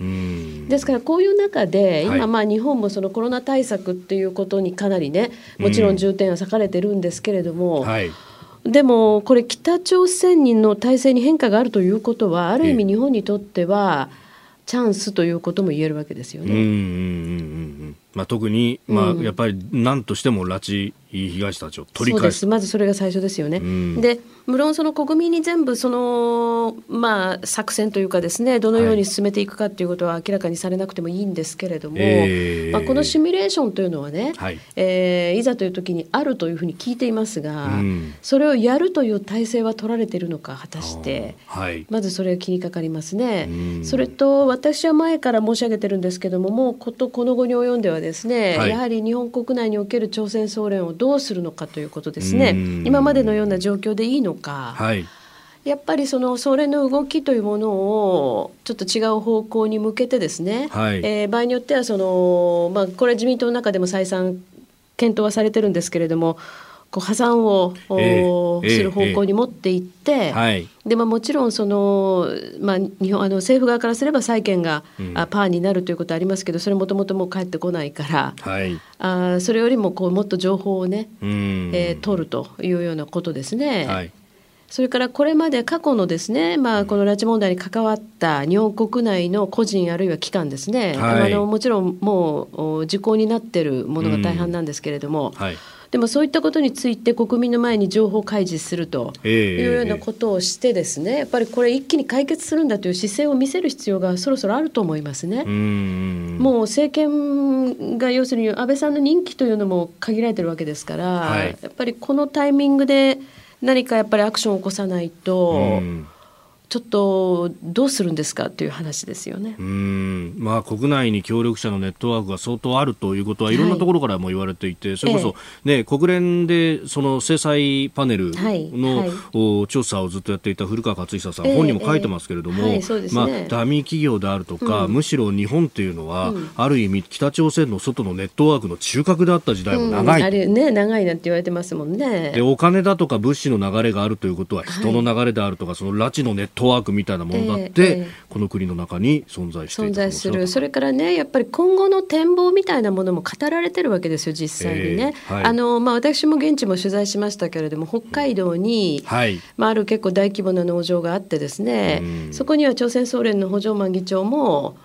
ですからこういう中で今まあ日本もそのコロナ対策っていうことにかなりねもちろん重点は割かれてるんですけれども。でもこれ北朝鮮の体制に変化があるということはある意味日本にとってはチャンスということも言えるわけですよね。まあ、特に、まあ、やっぱり何としても拉致被害者たちを取り返す。まずそれが最初ですよね。うん、で無論その国民に全部その、まあ、作戦というかですねどのように進めていくかということは明らかにされなくてもいいんですけれども、えー、まあ、このシミュレーションというのはね、はい。えー、いざという時にあるというふうに聞いていますが、うん、それをやるという体制は取られているのか果たして、はい、まずそれが気にかかりますね。うん、それと私は前から申し上げてるんですけどももうことこの後に及んではですね、はい、やはり日本国内における朝鮮総連をどうするのかということですね。今までのような状況でいいのか、はい、やっぱりその総連の動きというものをちょっと違う方向に向けてですね、はい、えー、場合によってはその、まあ、これ自民党の中でも再三検討はされてるんですけれどもこう破産を、えー、する方向に持っていって、えーはい、でまあ、もちろんその、まあ、日本あの政府側からすれば債権が、うん、あパーになるということはありますけどそれもともともう返ってこないから、はい、あそれよりもこうもっと情報をね、えー、取るというようなことですね。はい。それからこれまで過去のですね、まあ、この拉致問題に関わった日本国内の個人あるいは機関ですね、はい、あのもちろんもう時効になっているものが大半なんですけれども、はい、でもそういったことについて国民の前に情報開示するというようなことをしてですね、やっぱりこれ一気に解決するんだという姿勢を見せる必要がそろそろあると思いますね。もう政権が要するに安倍さんの任期というのも限られてるわけですから、はい、やっぱりこのタイミングで何かやっぱりアクションを起こさないと。ちょっとどうするんですかという話ですよね。うん。まあ、国内に協力者のネットワークが相当あるということはい。ろんなところからも言われていて、はい、それこそ、ね、国連でその制裁パネルの、はい。はい、調査をずっとやっていた古川勝久さん、本にも書いてますけれども、ね、まあ、ダミー企業であるとか、うん、むしろ日本っていうのは、うん、ある意味北朝鮮の外のネットワークの中核であった時代も長い、うん、あれね長いなんて言われてますもんね。でお金だとか物資の流れがあるということは人の流れであるとか、その拉致のネットトワークみたいなものだって、えー、この国の中に存在して存在する。それからねやっぱり今後の展望みたいなものも語られてるわけですよ実際にね、えーはい、あのまあ、私も現地も取材しましたけれども北海道に、はい、まあ、ある結構大規模な農場があってですね、そこには朝鮮総連の補助マン議長も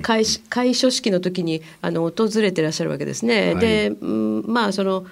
開会所式の時にあの訪れてらっしゃるわけですね。はい、で、うん、まあその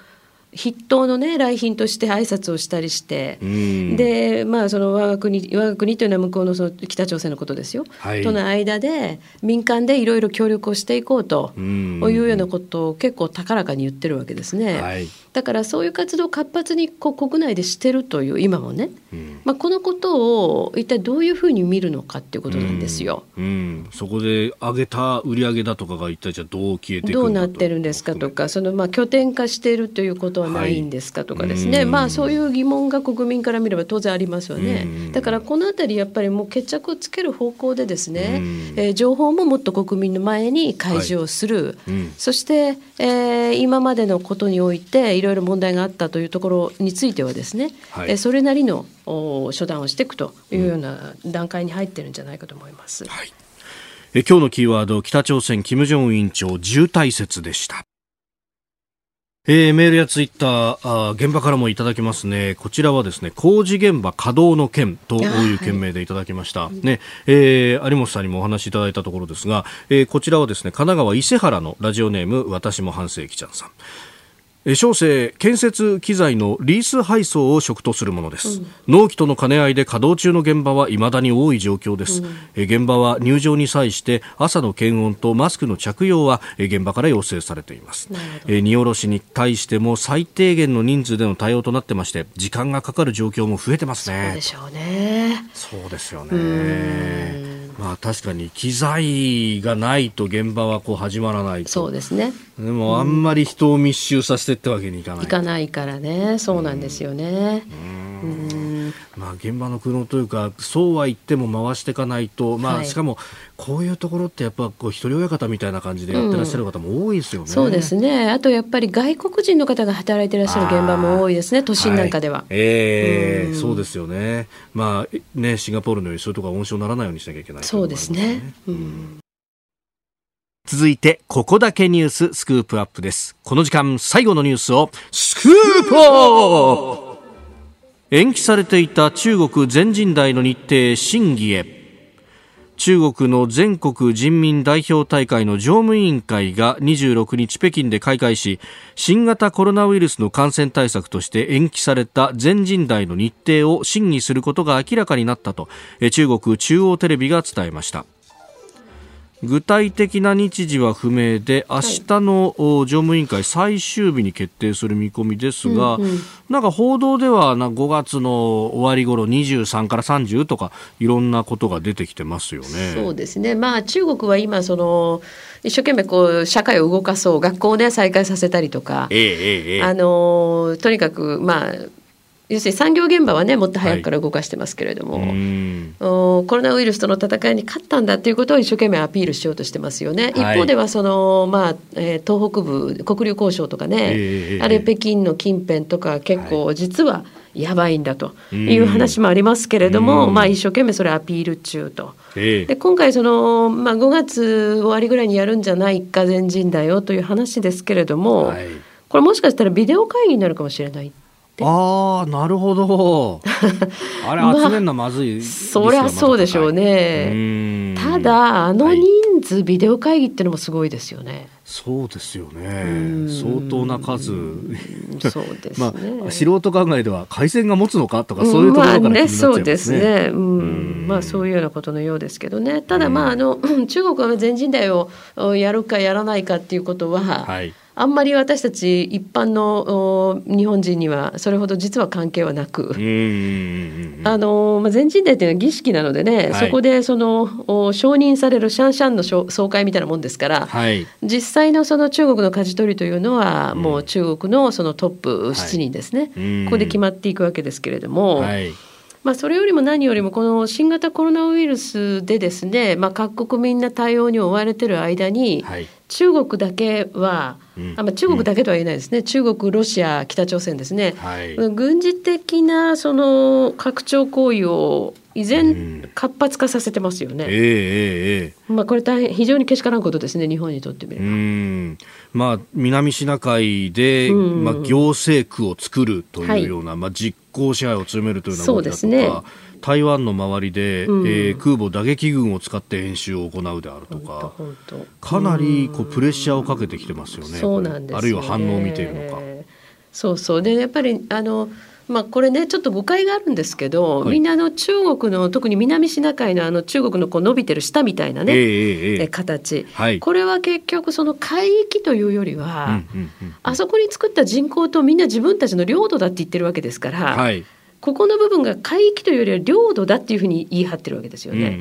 筆頭のね来賓として挨拶をしたりして、でまあその我が国我が国というのは向こうのその北朝鮮のことですよ、はい、との間で民間でいろいろ協力をしていこうというようなことを結構高らかに言ってるわけですね。はい。だからそういう活動を活発にこう国内でしてるという今もね、うん、まあ、このことを一体どういうふうに見るのかっていうことなんですよ。うん、うん、そこで上げた売り上げだとかが一体じゃどう消えてどうなってるんですかとかそのまあ拠点化しているということはないんですかとかですね、はい、まあそういう疑問が国民から見れば当然ありますよね。だからこの辺りやっぱりもう決着をつける方向でですね、えー、情報ももっと国民の前に開示をする、はいうん、そして、えー、今までのことにおいていろいろ問題があったというところについてはですね、はい、それなりの処断をしていくというような段階に入ってるんじゃないかと思います。はい、え今日のキーワード北朝鮮金正恩委員長重体説でした。えー、メールやツイッターあ現場からもいただきますね。こちらはですね工事現場稼働の件という件名でいただきました、はい、ねえー、有本さんにもお話しいただいたところですが、えー、こちらはですね神奈川伊勢原のラジオネーム私も半世紀ちゃんさん小生建設機材のリース配送を職とするものです、うん、納期との兼ね合いで稼働中の現場は未だに多い状況です、うん、現場は入場に際して朝の検温とマスクの着用は現場から要請されています。荷下ろしに対しても最低限の人数での対応となってまして時間がかかる状況も増えてますね。そうでしょうね。そうですよねまあ確かに機材がないと現場はこう始まらないそうですね。でもあんまり人を密集させてってわけにいかない、いかないからね。そうなんですよね。うんまあ現場の苦悩というかそうは言っても回していかないとまあ、はい、しかもこういうところってやっぱこう一人親方みたいな感じでやってらっしゃる方も多いですよね、うん、そうですね。あとやっぱり外国人の方が働いてらっしゃる現場も多いですね。都心なんかでは、はい、ええー、そうですよね。まあねシンガポールのようにそういうところが温床にならないようにしなきゃいけない、ね、そうですね、うん、続いてここだけニューススクープアップです。この時間最後のニュースをスクープアップ延期されていた中国全人代の日程審議へ。中国の全国人民代表大会の常務委員会が26日北京で開会し新型コロナウイルスの感染対策として延期された全人代の日程を審議することが明らかになったと中国中央テレビが伝えました。具体的な日時は不明で明日の常務委員会最終日に決定する見込みですが、うんうん、なんか報道ではな5月の終わり頃23から30とかいろんなことが出てきてますよね。そうですね、まあ、中国は今その一生懸命こう社会を動かそう学校で再開させたりとか、えええ、あのとにかくまあ要するに産業現場はねもっと早くから動かしてますけれども、はい、コロナウイルスとの戦いに勝ったんだということを一生懸命アピールしようとしてますよね。はい、一方ではその、まあえー、東北部黒竜交渉とかね、えー、あるいは北京の近辺とか結構実はやばいんだと。いう話もありますけれども、まあ、一生懸命それアピール中と。えー、で今回その、まあ、5月終わりぐらいにやるんじゃないか全人だよという話ですけれども、はい、これもしかしたらビデオ会議になるかもしれない。ああなるほど。あれ集めるのまずい、まあ、そりゃそうでしょうね。ただあの人数、はい、ビデオ会議っていうのもすごいですよね。そうですよね。相当な数。そうです、ね、まあ、素人考えでは回線が持つのかとかそういうところから気になっちゃいますね,、まあ、ねそうですね。うん。まあそういうようなことのようですけどね。ただまああの 中国は全人代をやるかやらないかっていうことは、はいあんまり私たち一般の日本人にはそれほど実は関係はなく、あのまあ、全人代というのは儀式なのでね、はい、そこでその承認されるシャンシャンの総会みたいなもんですから、はい、実際のその中国の舵取りというのは、もう中国のそのトップ7人ですね、はい、ここで決まっていくわけですけれども。まあ、それよりも何よりもこの新型コロナウイルスでですね、まあ、各国みんな対応に追われてる間に、中国だけは、うん、あまあ、中国だけとは言えないですね、うん、中国、ロシア、北朝鮮ですね、はい、軍事的なその拡張行為を依然活発化させてますよね。うん、えー、えー、まあ、これ大変非常にけしからんことですね、日本にとってみれば。うん。まあ、南シナ海で、まあ、行政区を作るというような、はい、まあ、実効支配を強めるというような動きだとか。そうですね台湾の周りで、うん、えー、空母打撃群を使って演習を行うであるとかかなりこうプレッシャーをかけてきてますよねそうなんです、ね、あるいは反応を見ているのか。そうそう。でやっぱりあのまあ、これねちょっと誤解があるんですけど、はい、みんなの中国の特に南シナ海のあの中国のこう伸びてる下みたいなね、えー、えー、形、はい、これは結局その海域というよりは、うんうんうんうん、あそこに作った人口とみんな自分たちの領土だって言ってるわけですから。はい。ここの部分が海域というよりは領土だっていうふうに言い張ってるわけですよね。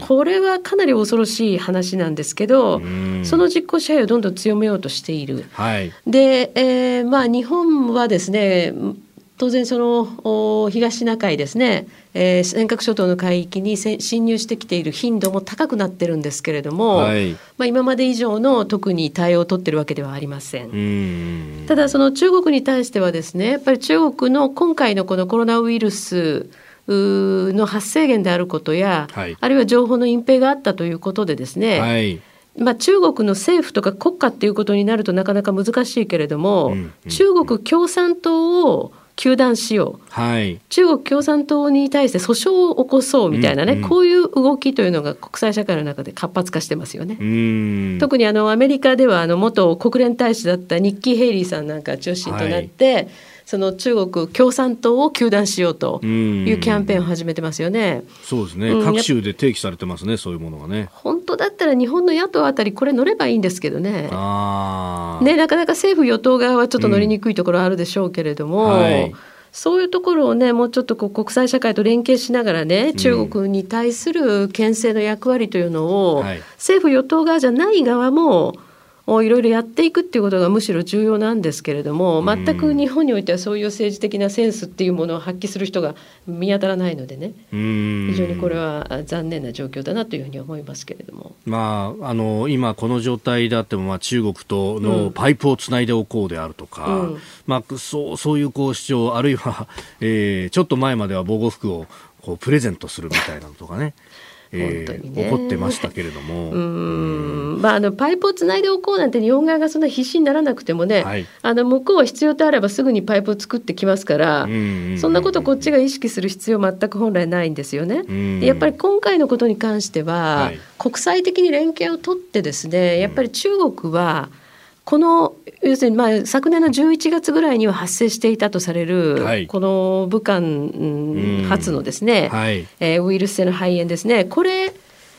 これはかなり恐ろしい話なんですけど、その実効支配をどんどん強めようとしている。はい、で、えー、まあ日本はですね当然その東シナ海ですね、えー、尖閣諸島の海域に侵入してきている頻度も高くなってるんですけれども、はい、まあ、今まで以上の特に対応を取ってるわけではありません。ただその中国に対してはですねやっぱり中国の今回のこのコロナウイルスの発生源であることや、はい、あるいは情報の隠蔽があったということでですね、はい。まあ、中国の政府とか国家っていうことになるとなかなか難しいけれども、うんうん、中国共産党を糾弾しよう、はい、中国共産党に対して訴訟を起こそうみたいなね、うんうん、こういう動きというのが国際社会の中で活発化してますよね。特にあのアメリカではあの元国連大使だったニッキー・ヘイリーさんなんか中心となって、はいその中国共産党を糾弾しようというキャンペーンを始めてますよね。そうですね、うん、各州で提起されてますね、そういうものがね。本当だったら日本の野党あたりこれ乗ればいいんですけどね。ね、なかなか政府与党側はちょっと乗りにくいところあるでしょうけれども。うんはいそういうところをね、もうちょっとこう国際社会と連携しながらね、中国に対する牽制の役割というのを、政府・与党側じゃない側も、いろいろやっていくっていうことがむしろ重要なんですけれども全く日本においてはそういう政治的なセンスっていうものを発揮する人が見当たらないのでね。非常にこれは残念な状況だなというふうに思いますけれども、まあ、あの今この状態であっても、まあ、中国とのパイプをつないでおこうであるとか、うん、まあ、そうそういうこう主張あるいは、えー、ちょっと前までは防護服をこうプレゼントするみたいなのとかね本当にね、怒ってましたけれども。うん。まあ、あのパイプをつないでおこうなんて日本側がそんな必死にならなくてもね、はい、あの向こうは必要とあればすぐにパイプを作ってきますから、そんなことこっちが意識する必要全く本来ないんですよね。やっぱり今回のことに関しては、はい、国際的に連携を取ってですねやっぱり中国は、この要するにまあ昨年の11月ぐらいには発生していたとされる、はい、この武漢発のですね、はい、えー、ウイルス性の肺炎ですねこれ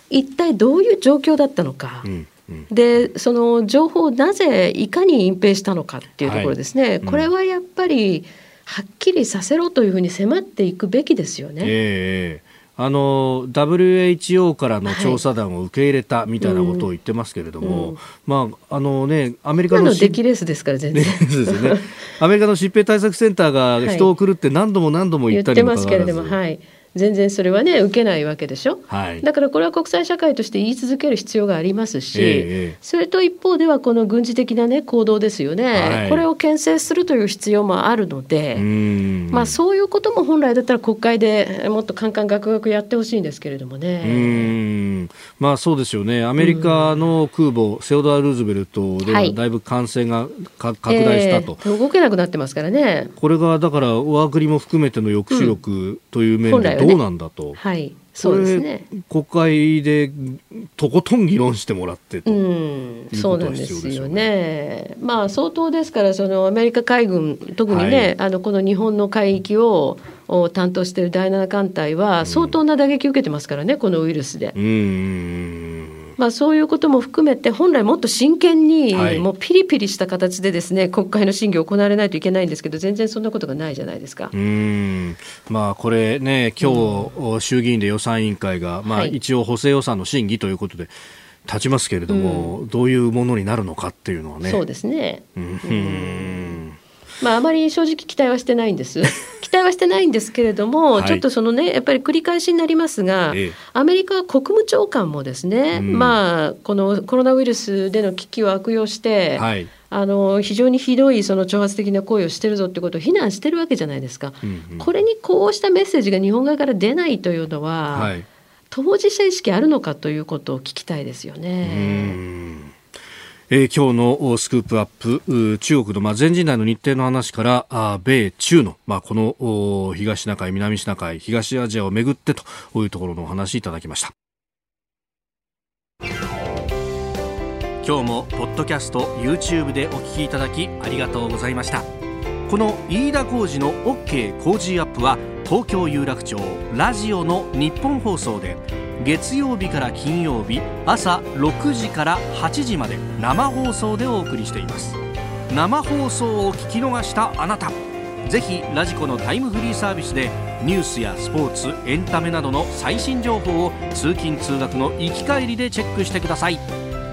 一体どういう状況だったのか。うんでその情報をなぜいかに隠蔽したのかっていうところですね、はいうん、これはやっぱりはっきりさせろというふうに迫っていくべきですよね。えーあの WHO からの調査団を受け入れたみたいなことを言ってますけれども、はいうん、まああのねアメリカの出来レースですから全然、ね、アメリカの疾病対策センターが人を送るって何度も何度も言ったりもかかわらず、はい、全然それはね受けないわけでしょ、はい、だからこれは国際社会として言い続ける必要がありますし、えー、それと一方ではこの軍事的な、ね、行動ですよね、はい、これを牽制するという必要もあるので、まあ、そういうことも本来だったら国会でもっとカンカンガクガクやってほしいんですけれどもね。まあ、そうですよね。アメリカの空母、セオドア・ルーズベルトではだいぶ感染が拡大したと、えー、動けなくなってますからね。これがだから我が国も含めての抑止力という面で、どうなんだと。はいそうですね。国会でとことん議論してもらってと、うん、そうなんですよね。まあ相当ですからそのアメリカ海軍特にね、はい、あのこの日本の海域をを担当している第7艦隊は相当な打撃を受けてますからね、このウイルスで。うんまあ、そういうことも含めて本来もっと真剣に、もうピリピリした形でですね国会の審議行われないといけないんですけど全然そんなことがないじゃないですか。うんまあ、これね今日、衆議院で予算委員会が、まあ、一応補正予算の審議ということで。立ちますけれども、うん、どういうものになるのかっていうのはね。そうですね。うん。まあ、あまり正直期待はしてないんです。期待はしてないんですけれども、はい、ちょっとそのね、やっぱり繰り返しになりますが、ええ、アメリカ国務長官もですね、うん、まあ、このコロナウイルスでの危機を悪用して、はい。あの非常にひどいその挑発的な行為をしてるぞってことを非難してるわけじゃないですか、うんうん、これにこうしたメッセージが日本側から出ないというのは、はい、当事者意識あるのかということを聞きたいですよね。えー、今日のスクープアップ中国の、まあ、全人代の日程の話からあ米中の、まあ、この東シナ海南シナ海東アジアをめぐってというところのお話いただきました。今日もポッドキャスト YouTube でお聞きいただきありがとうございました。この飯田浩司の OK 工事アップは東京有楽町ラジオの日本放送で月曜日から金曜日朝6時から8時まで生放送でお送りしています。生放送を聞き逃したあなたぜひラジコのタイムフリーサービスでニュースやスポーツエンタメなどの最新情報を通勤通学の行き帰りでチェックしてください。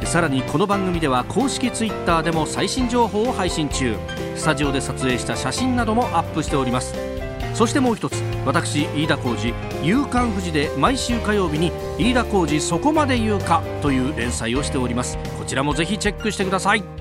さらにこの番組では公式 Twitter でも最新情報を配信中。スタジオで撮影した写真などもアップしております。そしてもう一つ私飯田浩司「夕刊富士」で毎週火曜日に「飯田浩司そこまで言うか」という連載をしております。こちらもぜひチェックしてください。